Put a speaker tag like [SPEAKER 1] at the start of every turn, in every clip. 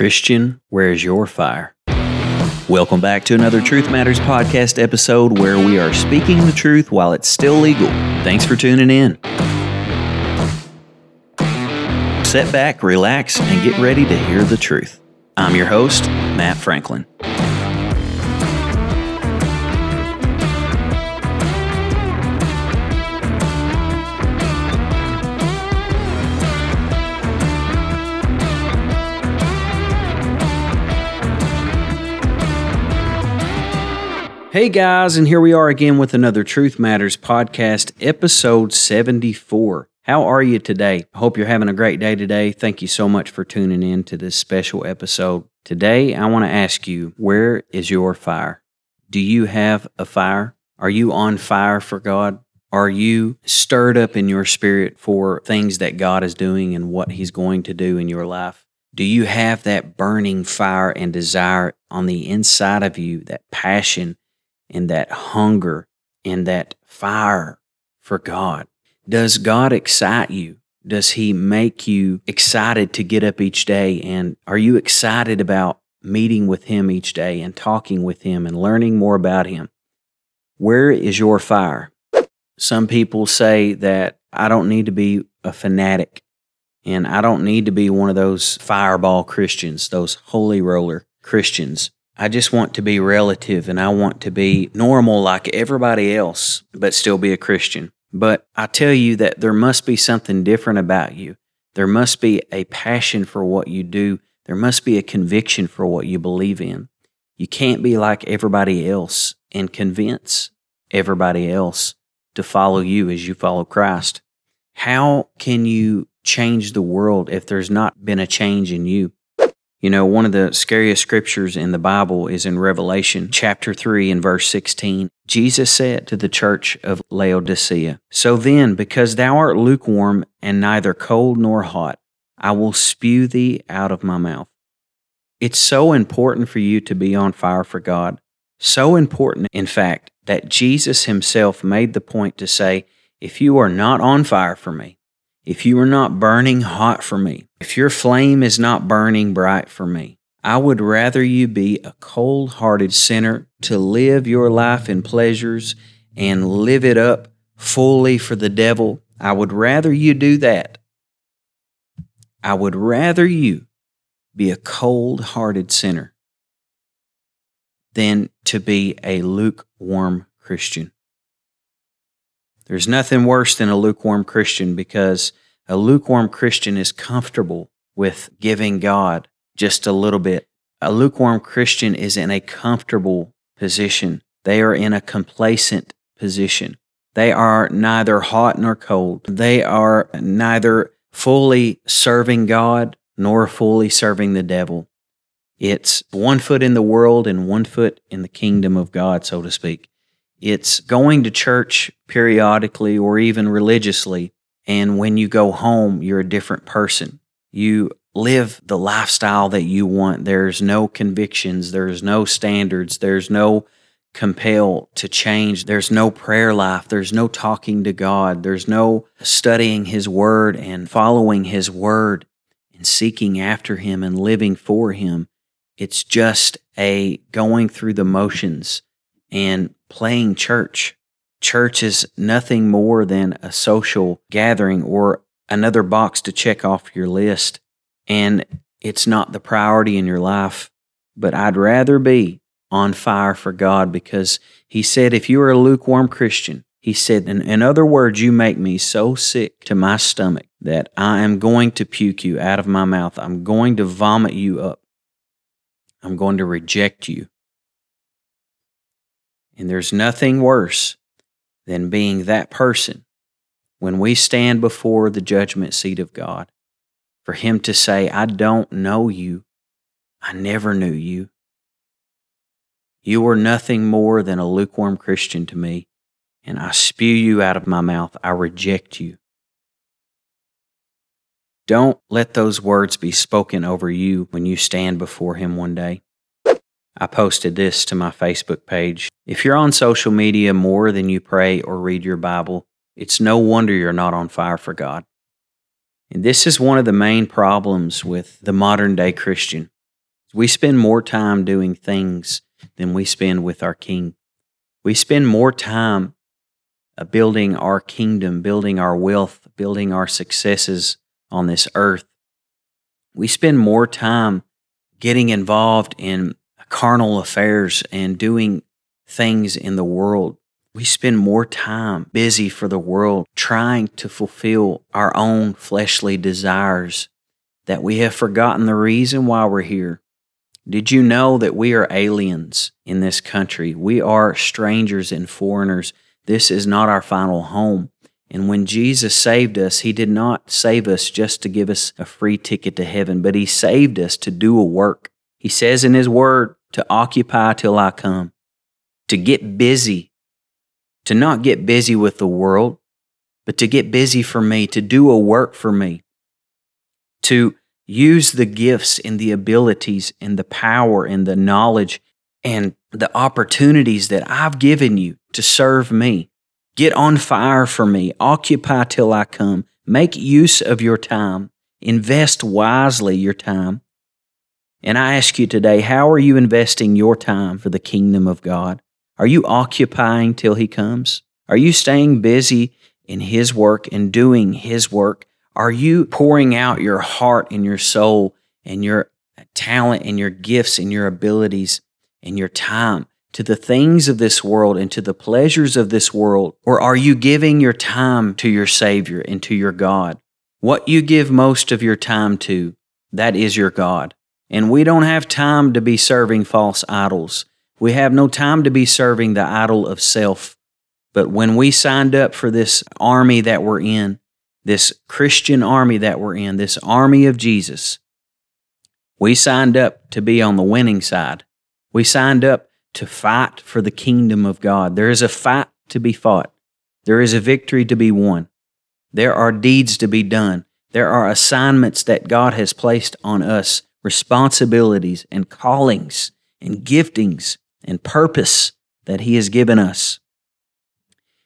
[SPEAKER 1] Christian, where's your fire? Welcome back to another Truth Matters podcast episode where we are speaking the truth while it's still legal. Thanks for tuning in. Sit back, relax, and get ready to hear the truth. I'm your host, Matt Franklin. Hey guys, and here we are again with another Truth Matters podcast, episode 74. How are you today? I hope you're having a great day today. Thank you so much for tuning in to this special episode. Today, I want to ask you, where is your fire? Do you have a fire? Are you on fire for God? Are you stirred up in your spirit for things that God is doing and what He's going to do in your life? Do you have that burning fire and desire on the inside of you, that passion and that hunger and that fire for God? Does God excite you? Does He make you excited to get up each day? And are you excited about meeting with Him each day and talking with Him and learning more about Him? Where is your fire? Some people say that I don't need to be a fanatic and I don't need to be one of those fireball Christians, those holy roller Christians. I just want to be relative and I want to be normal like everybody else, but still be a Christian. But I tell you that there must be something different about you. There must be a passion for what you do. There must be a conviction for what you believe in. You can't be like everybody else and convince everybody else to follow you as you follow Christ. How can you change the world if there's not been a change in you? You know, one of the scariest scriptures in the Bible is in Revelation chapter 3 and verse 16. Jesus said to the church of Laodicea, So then, because thou art lukewarm and neither cold nor hot, I will spew thee out of my mouth. It's so important for you to be on fire for God. So important, in fact, that Jesus himself made the point to say, If you are not on fire for me, if you are not burning hot for me, if your flame is not burning bright for me, I would rather you be a cold hearted sinner to live your life in pleasures and live it up fully for the devil. I would rather you do that. I would rather you be a cold hearted sinner than to be a lukewarm Christian. There's nothing worse than a lukewarm Christian because a lukewarm Christian is comfortable with giving God just a little bit. A lukewarm Christian is in a comfortable position. They are in a complacent position. They are neither hot nor cold. They are neither fully serving God nor fully serving the devil. It's one foot in the world and one foot in the kingdom of God, so to speak. It's going to church periodically or even religiously. And when you go home, you're a different person. You live the lifestyle that you want. There's no convictions, there's no standards, there's no compel to change. There's no prayer life, there's no talking to God, there's no studying His Word and following His Word and seeking after Him and living for Him. It's just a going through the motions and playing church. Church is nothing more than a social gathering or another box to check off your list. And it's not the priority in your life. But I'd rather be on fire for God because He said, if you are a lukewarm Christian, He said, in, in other words, you make me so sick to my stomach that I am going to puke you out of my mouth. I'm going to vomit you up. I'm going to reject you. And there's nothing worse than being that person when we stand before the judgment seat of God. For Him to say, I don't know you, I never knew you. You were nothing more than a lukewarm Christian to me, and I spew you out of my mouth. I reject you. Don't let those words be spoken over you when you stand before Him one day. I posted this to my Facebook page. If you're on social media more than you pray or read your Bible, it's no wonder you're not on fire for God. And this is one of the main problems with the modern day Christian. We spend more time doing things than we spend with our King. We spend more time uh, building our kingdom, building our wealth, building our successes on this earth. We spend more time getting involved in carnal affairs and doing things in the world. We spend more time busy for the world trying to fulfill our own fleshly desires that we have forgotten the reason why we're here. Did you know that we are aliens in this country? We are strangers and foreigners. This is not our final home. And when Jesus saved us, He did not save us just to give us a free ticket to heaven, but He saved us to do a work. He says in His Word to occupy till I come, to get busy, to not get busy with the world, but to get busy for me, to do a work for me, to use the gifts and the abilities and the power and the knowledge and the opportunities that I've given you to serve me. Get on fire for me. Occupy till I come. Make use of your time. Invest wisely your time. And I ask you today, how are you investing your time for the kingdom of God? Are you occupying till He comes? Are you staying busy in His work and doing His work? Are you pouring out your heart and your soul and your talent and your gifts and your abilities and your time to the things of this world and to the pleasures of this world? Or are you giving your time to your Savior and to your God? What you give most of your time to, that is your God. And we don't have time to be serving false idols. We have no time to be serving the idol of self. But when we signed up for this army that we're in, this Christian army that we're in, this army of Jesus, we signed up to be on the winning side. We signed up to fight for the kingdom of God. There is a fight to be fought, there is a victory to be won. There are deeds to be done. There are assignments that God has placed on us, responsibilities and callings and giftings and purpose that He has given us.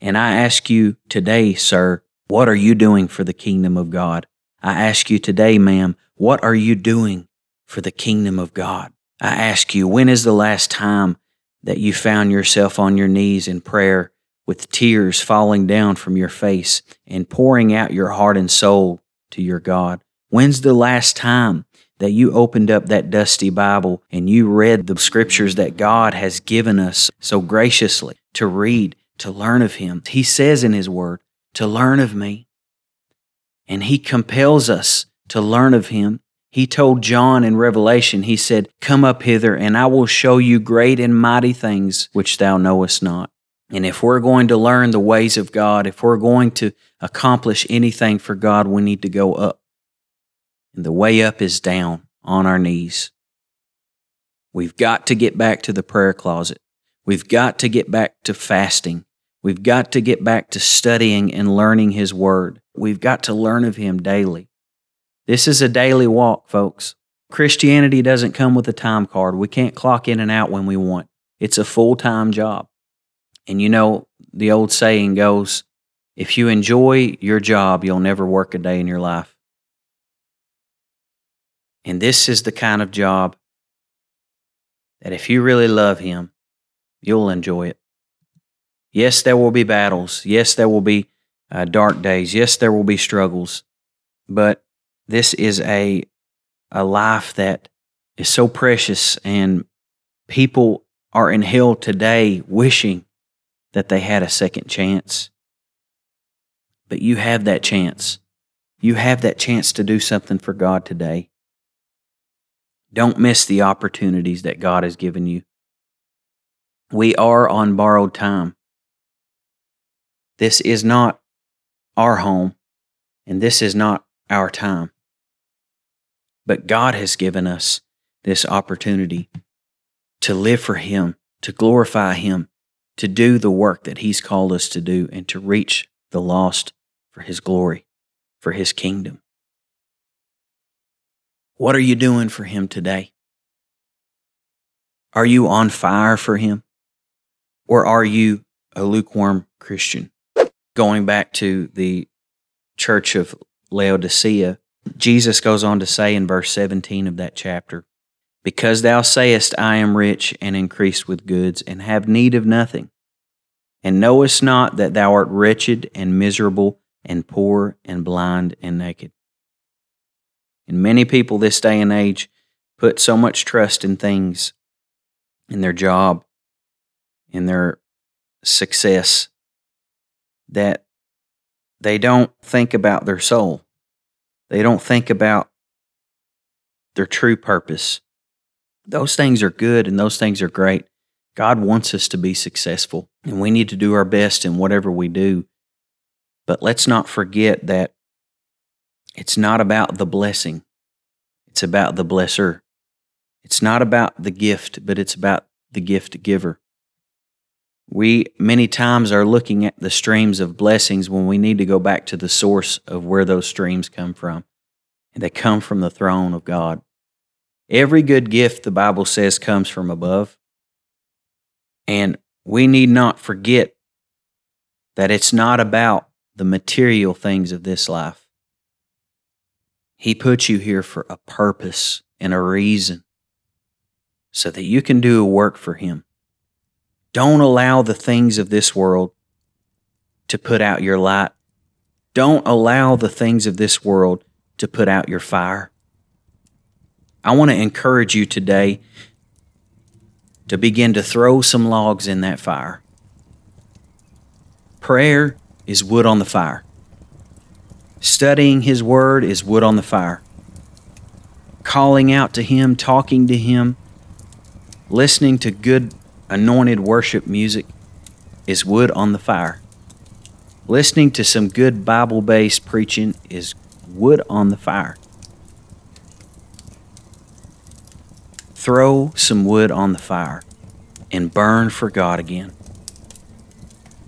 [SPEAKER 1] And I ask you today, sir, what are you doing for the kingdom of God? I ask you today, ma'am, what are you doing for the kingdom of God? I ask you, when is the last time that you found yourself on your knees in prayer with tears falling down from your face and pouring out your heart and soul to your God? When's the last time that you opened up that dusty Bible and you read the scriptures that God has given us so graciously to read, to learn of Him? He says in His Word, to learn of me. And He compels us to learn of Him he told John in Revelation, He said, Come up hither, and I will show you great and mighty things which thou knowest not. And if we're going to learn the ways of God, if we're going to accomplish anything for God, we need to go up. And the way up is down on our knees. We've got to get back to the prayer closet. We've got to get back to fasting. We've got to get back to studying and learning His Word. We've got to learn of Him daily. This is a daily walk, folks. Christianity doesn't come with a time card. We can't clock in and out when we want. It's a full time job. And you know, the old saying goes if you enjoy your job, you'll never work a day in your life. And this is the kind of job that if you really love Him, you'll enjoy it. Yes, there will be battles. Yes, there will be uh, dark days. Yes, there will be struggles. But this is a a life that is so precious and people are in hell today wishing that they had a second chance. But you have that chance. You have that chance to do something for God today. Don't miss the opportunities that God has given you. We are on borrowed time. This is not our home, and this is not our time. But God has given us this opportunity to live for Him, to glorify Him, to do the work that He's called us to do, and to reach the lost for His glory, for His kingdom. What are you doing for Him today? Are you on fire for Him? Or are you a lukewarm Christian? Going back to the church of Laodicea, Jesus goes on to say in verse 17 of that chapter Because thou sayest, I am rich and increased with goods, and have need of nothing, and knowest not that thou art wretched and miserable and poor and blind and naked. And many people this day and age put so much trust in things, in their job, in their success, that they don't think about their soul. They don't think about their true purpose. Those things are good and those things are great. God wants us to be successful, and we need to do our best in whatever we do. But let's not forget that it's not about the blessing, it's about the blesser. It's not about the gift, but it's about the gift giver. We many times are looking at the streams of blessings when we need to go back to the source of where those streams come from. And they come from the throne of God. Every good gift, the Bible says, comes from above. And we need not forget that it's not about the material things of this life. He put you here for a purpose and a reason so that you can do a work for Him. Don't allow the things of this world to put out your light. Don't allow the things of this world to put out your fire. I want to encourage you today to begin to throw some logs in that fire. Prayer is wood on the fire. Studying His Word is wood on the fire. Calling out to Him, talking to Him, listening to good anointed worship music is wood on the fire. Listening to some good Bible based preaching is wood on the fire. Throw some wood on the fire and burn for God again.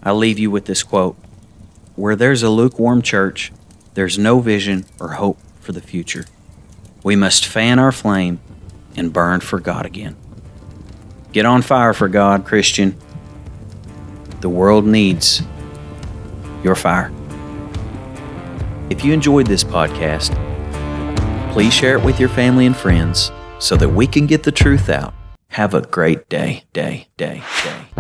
[SPEAKER 1] I leave you with this quote Where there's a lukewarm church, there's no vision or hope for the future. We must fan our flame and burn for God again. Get on fire for God, Christian. The world needs your fire. If you enjoyed this podcast, please share it with your family and friends so that we can get the truth out. Have a great day, day, day, day.